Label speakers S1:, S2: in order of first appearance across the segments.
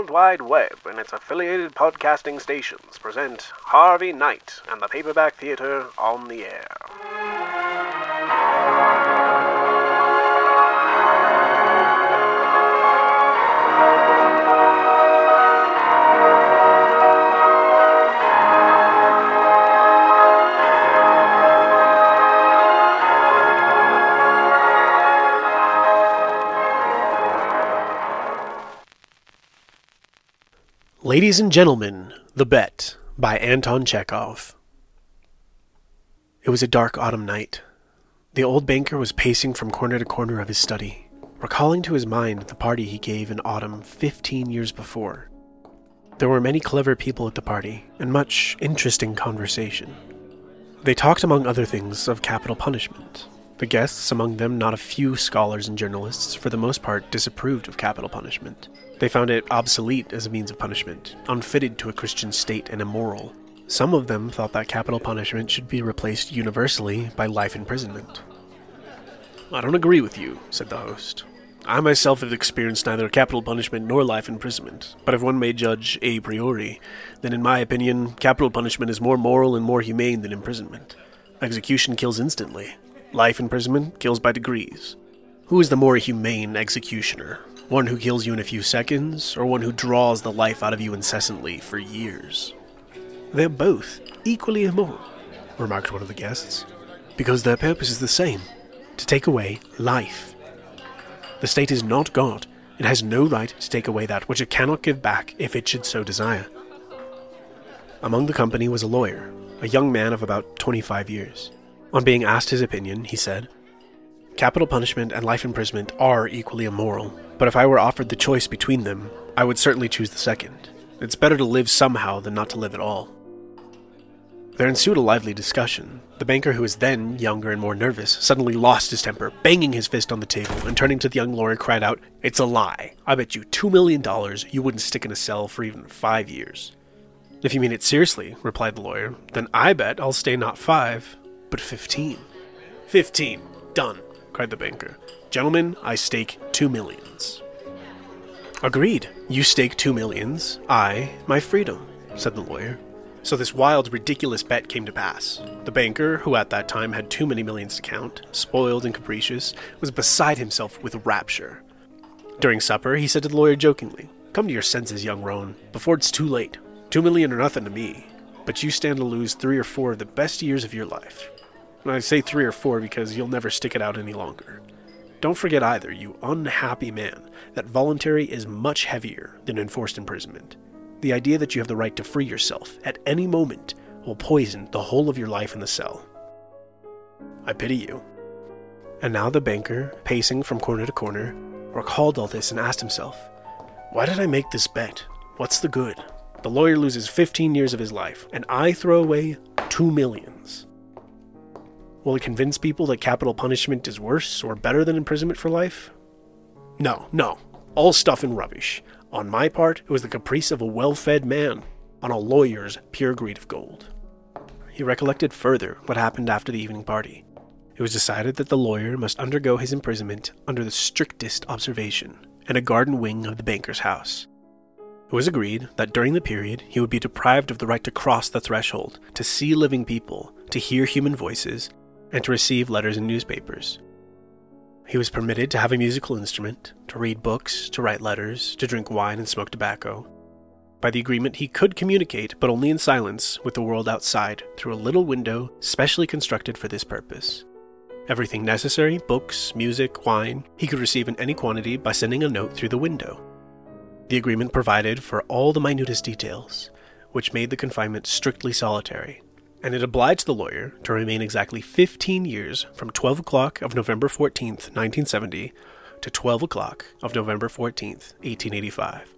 S1: World Wide Web and its affiliated podcasting stations present Harvey Knight and the Paperback Theater on the air. Ladies and Gentlemen, The Bet by Anton Chekhov. It was a dark autumn night. The old banker was pacing from corner to corner of his study, recalling to his mind the party he gave in autumn 15 years before. There were many clever people at the party, and much interesting conversation. They talked, among other things, of capital punishment. The guests, among them not a few scholars and journalists, for the most part disapproved of capital punishment. They found it obsolete as a means of punishment, unfitted to a Christian state, and immoral. Some of them thought that capital punishment should be replaced universally by life imprisonment. I don't agree with you, said the host. I myself have experienced neither capital punishment nor life imprisonment, but if one may judge a priori, then in my opinion, capital punishment is more moral and more humane than imprisonment. Execution kills instantly. Life imprisonment kills by degrees. Who is the more humane executioner? One who kills you in a few seconds, or one who draws the life out of you incessantly for years? They're both equally immoral, remarked one of the guests, because their purpose is the same to take away life. The state is not God. It has no right to take away that which it cannot give back if it should so desire. Among the company was a lawyer, a young man of about 25 years. On being asked his opinion, he said, Capital punishment and life imprisonment are equally immoral, but if I were offered the choice between them, I would certainly choose the second. It's better to live somehow than not to live at all. There ensued a lively discussion. The banker, who was then younger and more nervous, suddenly lost his temper, banging his fist on the table, and turning to the young lawyer, cried out, It's a lie. I bet you two million dollars you wouldn't stick in a cell for even five years. If you mean it seriously, replied the lawyer, then I bet I'll stay not five, but fifteen. Fifteen. Done, cried the banker. Gentlemen, I stake two millions. Agreed. You stake two millions. I, my freedom, said the lawyer. So this wild, ridiculous bet came to pass. The banker, who at that time had too many millions to count, spoiled and capricious, was beside himself with rapture. During supper, he said to the lawyer jokingly, Come to your senses, young roan, before it's too late. Two million are nothing to me, but you stand to lose three or four of the best years of your life. And I say three or four because you'll never stick it out any longer. Don't forget either, you unhappy man, that voluntary is much heavier than enforced imprisonment. The idea that you have the right to free yourself at any moment will poison the whole of your life in the cell. I pity you. And now the banker, pacing from corner to corner, recalled all this and asked himself, Why did I make this bet? What's the good? The lawyer loses 15 years of his life, and I throw away two millions. Will it convince people that capital punishment is worse or better than imprisonment for life? No, no. All stuff and rubbish. On my part, it was the caprice of a well fed man, on a lawyer's pure greed of gold. He recollected further what happened after the evening party. It was decided that the lawyer must undergo his imprisonment under the strictest observation in a garden wing of the banker's house. It was agreed that during the period he would be deprived of the right to cross the threshold, to see living people, to hear human voices, and to receive letters and newspapers. He was permitted to have a musical instrument, to read books, to write letters, to drink wine and smoke tobacco. By the agreement, he could communicate, but only in silence, with the world outside through a little window specially constructed for this purpose. Everything necessary books, music, wine he could receive in any quantity by sending a note through the window. The agreement provided for all the minutest details, which made the confinement strictly solitary, and it obliged the lawyer to remain exactly 15 years from 12 o'clock of November 14th, 1970, to 12 o'clock of November 14th, 1885.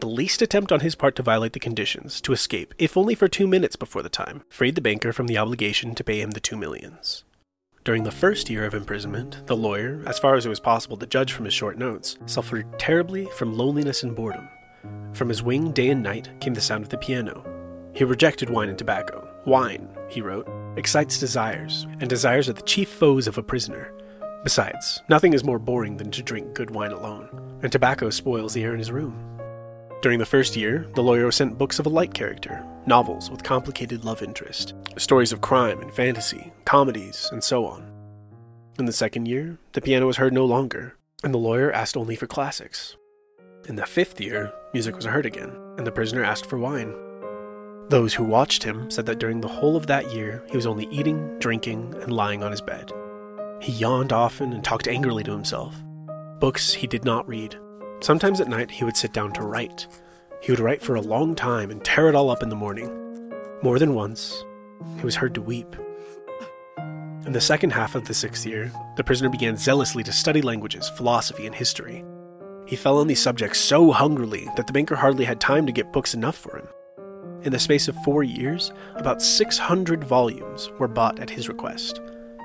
S1: The least attempt on his part to violate the conditions, to escape, if only for two minutes before the time, freed the banker from the obligation to pay him the two millions. During the first year of imprisonment, the lawyer, as far as it was possible to judge from his short notes, suffered terribly from loneliness and boredom. From his wing, day and night, came the sound of the piano. He rejected wine and tobacco. Wine, he wrote, excites desires, and desires are the chief foes of a prisoner. Besides, nothing is more boring than to drink good wine alone, and tobacco spoils the air in his room. During the first year, the lawyer sent books of a light character, novels with complicated love interest, stories of crime and fantasy, comedies, and so on. In the second year, the piano was heard no longer, and the lawyer asked only for classics. In the fifth year, music was heard again, and the prisoner asked for wine. Those who watched him said that during the whole of that year, he was only eating, drinking, and lying on his bed. He yawned often and talked angrily to himself. Books he did not read. Sometimes at night, he would sit down to write. He would write for a long time and tear it all up in the morning. More than once, he was heard to weep. In the second half of the sixth year, the prisoner began zealously to study languages, philosophy, and history. He fell on these subjects so hungrily that the banker hardly had time to get books enough for him. In the space of four years, about 600 volumes were bought at his request.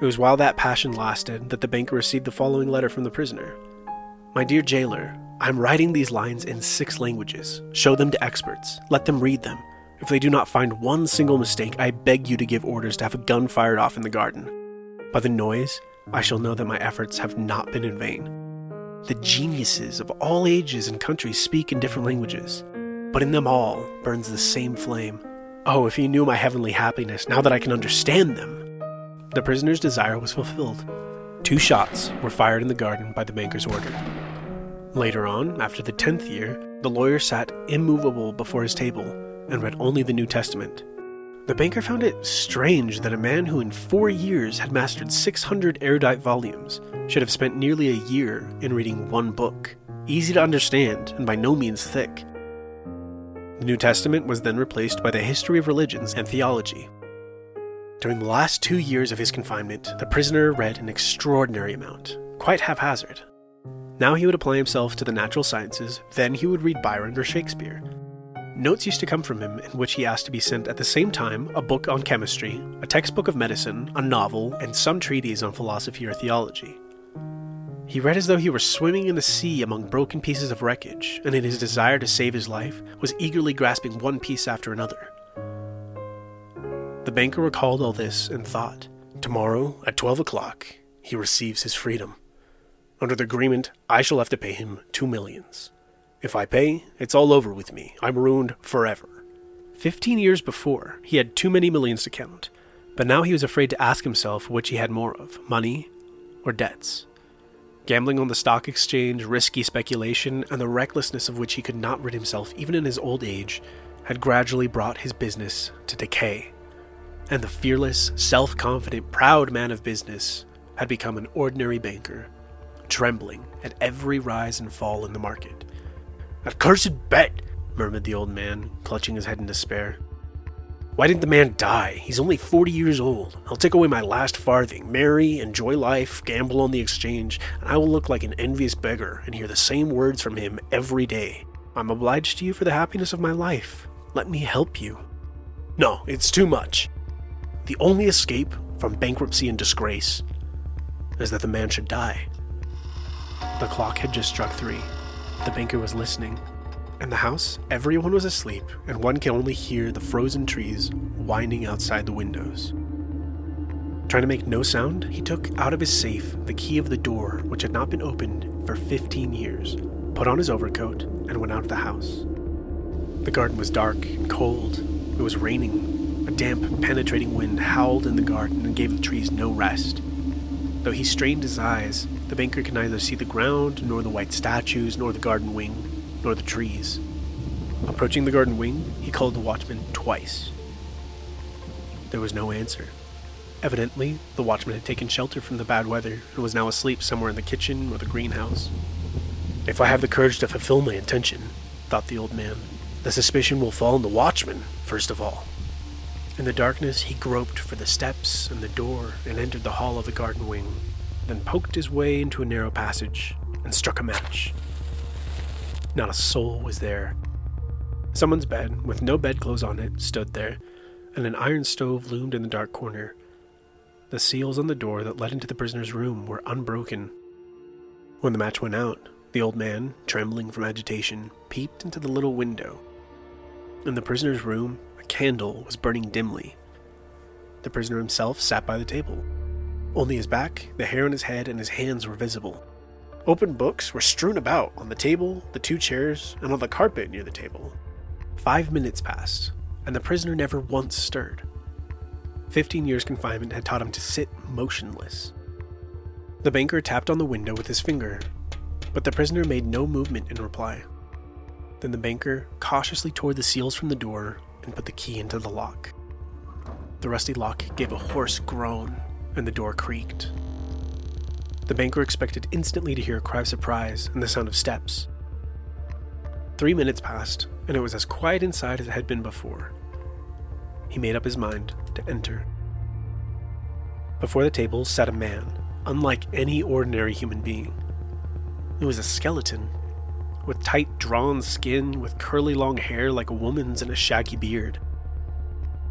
S1: It was while that passion lasted that the banker received the following letter from the prisoner My dear jailer, I'm writing these lines in six languages. Show them to experts. Let them read them. If they do not find one single mistake, I beg you to give orders to have a gun fired off in the garden. By the noise, I shall know that my efforts have not been in vain. The geniuses of all ages and countries speak in different languages, but in them all burns the same flame. Oh, if you knew my heavenly happiness now that I can understand them! The prisoner's desire was fulfilled. Two shots were fired in the garden by the banker's order. Later on, after the tenth year, the lawyer sat immovable before his table and read only the New Testament. The banker found it strange that a man who in four years had mastered 600 erudite volumes should have spent nearly a year in reading one book, easy to understand and by no means thick. The New Testament was then replaced by the history of religions and theology. During the last two years of his confinement, the prisoner read an extraordinary amount, quite haphazard. Now he would apply himself to the natural sciences, then he would read Byron or Shakespeare, Notes used to come from him in which he asked to be sent at the same time a book on chemistry, a textbook of medicine, a novel, and some treatise on philosophy or theology. He read as though he were swimming in the sea among broken pieces of wreckage, and in his desire to save his life, was eagerly grasping one piece after another. The banker recalled all this and thought, Tomorrow, at twelve o'clock, he receives his freedom. Under the agreement, I shall have to pay him two millions. If I pay, it's all over with me. I'm ruined forever. Fifteen years before, he had too many millions to count, but now he was afraid to ask himself which he had more of money or debts. Gambling on the stock exchange, risky speculation, and the recklessness of which he could not rid himself even in his old age had gradually brought his business to decay. And the fearless, self confident, proud man of business had become an ordinary banker, trembling at every rise and fall in the market. That cursed bet, murmured the old man, clutching his head in despair. Why didn't the man die? He's only 40 years old. I'll take away my last farthing, marry, enjoy life, gamble on the exchange, and I will look like an envious beggar and hear the same words from him every day. I'm obliged to you for the happiness of my life. Let me help you. No, it's too much. The only escape from bankruptcy and disgrace is that the man should die. The clock had just struck three. The banker was listening. In the house, everyone was asleep, and one could only hear the frozen trees winding outside the windows. Trying to make no sound, he took out of his safe the key of the door, which had not been opened for 15 years, put on his overcoat, and went out of the house. The garden was dark and cold. It was raining. A damp, penetrating wind howled in the garden and gave the trees no rest. Though he strained his eyes, the banker could neither see the ground, nor the white statues, nor the garden wing, nor the trees. Approaching the garden wing, he called the watchman twice. There was no answer. Evidently, the watchman had taken shelter from the bad weather and was now asleep somewhere in the kitchen or the greenhouse. If I have the courage to fulfill my intention, thought the old man, the suspicion will fall on the watchman, first of all. In the darkness, he groped for the steps and the door and entered the hall of the garden wing then poked his way into a narrow passage and struck a match. Not a soul was there. Someone's bed, with no bedclothes on it, stood there, and an iron stove loomed in the dark corner. The seals on the door that led into the prisoner's room were unbroken. When the match went out, the old man, trembling from agitation, peeped into the little window. In the prisoner's room, a candle was burning dimly. The prisoner himself sat by the table. Only his back, the hair on his head, and his hands were visible. Open books were strewn about on the table, the two chairs, and on the carpet near the table. Five minutes passed, and the prisoner never once stirred. Fifteen years' confinement had taught him to sit motionless. The banker tapped on the window with his finger, but the prisoner made no movement in reply. Then the banker cautiously tore the seals from the door and put the key into the lock. The rusty lock gave a hoarse groan, and the door creaked. The banker expected instantly to hear a cry of surprise and the sound of steps. Three minutes passed, and it was as quiet inside as it had been before. He made up his mind to enter. Before the table sat a man, unlike any ordinary human being. It was a skeleton, with tight drawn skin, with curly long hair like a woman's and a shaggy beard.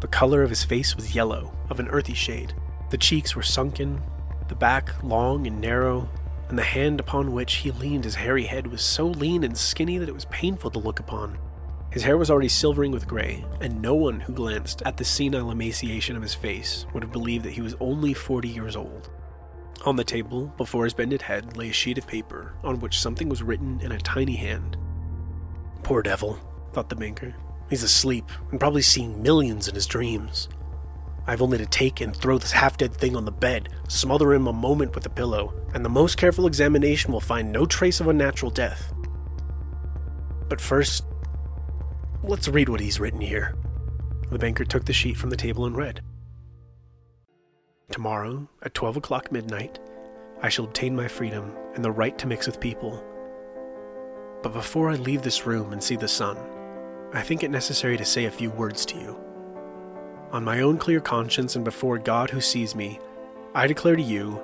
S1: The color of his face was yellow, of an earthy shade. The cheeks were sunken, the back long and narrow, and the hand upon which he leaned his hairy head was so lean and skinny that it was painful to look upon. His hair was already silvering with gray, and no one who glanced at the senile emaciation of his face would have believed that he was only forty years old. On the table, before his bended head, lay a sheet of paper on which something was written in a tiny hand. Poor devil, thought the banker. He's asleep and probably seeing millions in his dreams. I've only to take and throw this half dead thing on the bed, smother him a moment with a pillow, and the most careful examination will find no trace of unnatural death. But first, let's read what he's written here. The banker took the sheet from the table and read. Tomorrow, at 12 o'clock midnight, I shall obtain my freedom and the right to mix with people. But before I leave this room and see the sun, I think it necessary to say a few words to you. On my own clear conscience and before God who sees me, I declare to you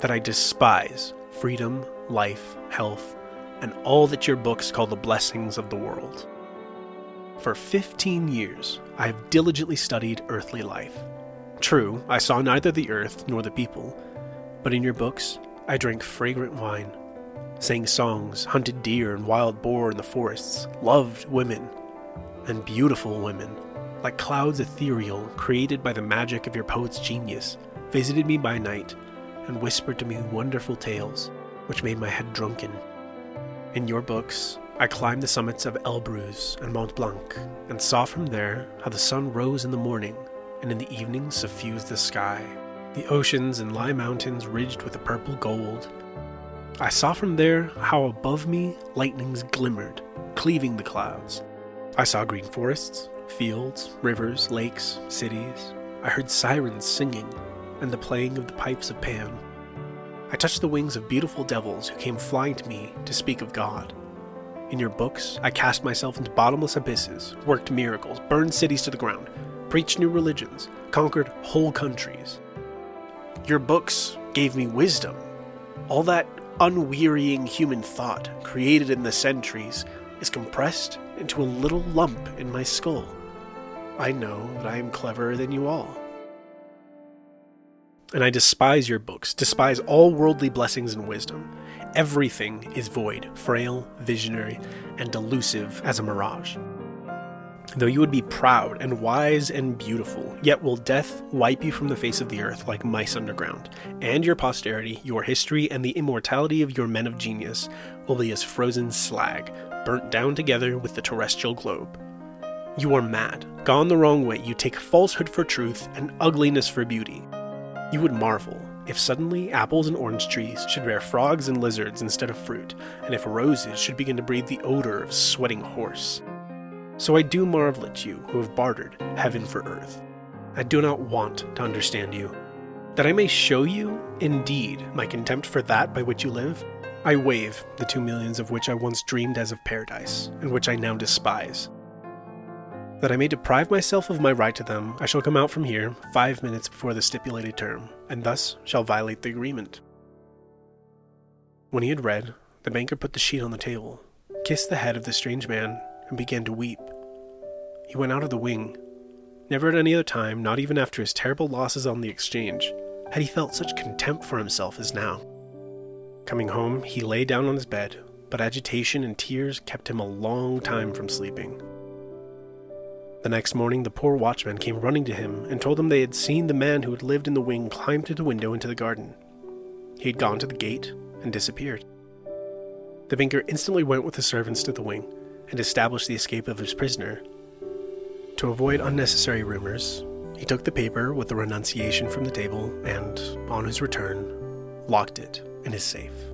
S1: that I despise freedom, life, health, and all that your books call the blessings of the world. For 15 years, I have diligently studied earthly life. True, I saw neither the earth nor the people, but in your books I drank fragrant wine, sang songs, hunted deer and wild boar in the forests, loved women, and beautiful women like clouds ethereal, created by the magic of your poet's genius, visited me by night and whispered to me wonderful tales, which made my head drunken. In your books, I climbed the summits of Elbruz and Mont Blanc, and saw from there how the sun rose in the morning and in the evening suffused the sky, the oceans and Lye mountains ridged with a purple gold. I saw from there how above me lightnings glimmered, cleaving the clouds. I saw green forests, fields, rivers, lakes, cities. I heard sirens singing and the playing of the pipes of Pan. I touched the wings of beautiful devils who came flying to me to speak of God. In your books, I cast myself into bottomless abysses, worked miracles, burned cities to the ground, preached new religions, conquered whole countries. Your books gave me wisdom. All that unwearying human thought created in the centuries is compressed into a little lump in my skull. I know that I am cleverer than you all. And I despise your books, despise all worldly blessings and wisdom. Everything is void, frail, visionary, and delusive as a mirage. Though you would be proud and wise and beautiful, yet will death wipe you from the face of the earth like mice underground, and your posterity, your history, and the immortality of your men of genius will be as frozen slag, burnt down together with the terrestrial globe. You are mad, gone the wrong way. You take falsehood for truth and ugliness for beauty. You would marvel if suddenly apples and orange trees should bear frogs and lizards instead of fruit, and if roses should begin to breathe the odor of sweating horse. So I do marvel at you who have bartered heaven for earth. I do not want to understand you. That I may show you, indeed, my contempt for that by which you live, I waive the two millions of which I once dreamed as of paradise, and which I now despise. That I may deprive myself of my right to them, I shall come out from here five minutes before the stipulated term, and thus shall violate the agreement. When he had read, the banker put the sheet on the table, kissed the head of the strange man, and began to weep. He went out of the wing. Never at any other time, not even after his terrible losses on the exchange, had he felt such contempt for himself as now. Coming home, he lay down on his bed, but agitation and tears kept him a long time from sleeping. The next morning, the poor watchman came running to him and told him they had seen the man who had lived in the wing climb through the window into the garden. He had gone to the gate and disappeared. The banker instantly went with the servants to the wing and established the escape of his prisoner. To avoid unnecessary rumors, he took the paper with the renunciation from the table and, on his return, locked it in his safe.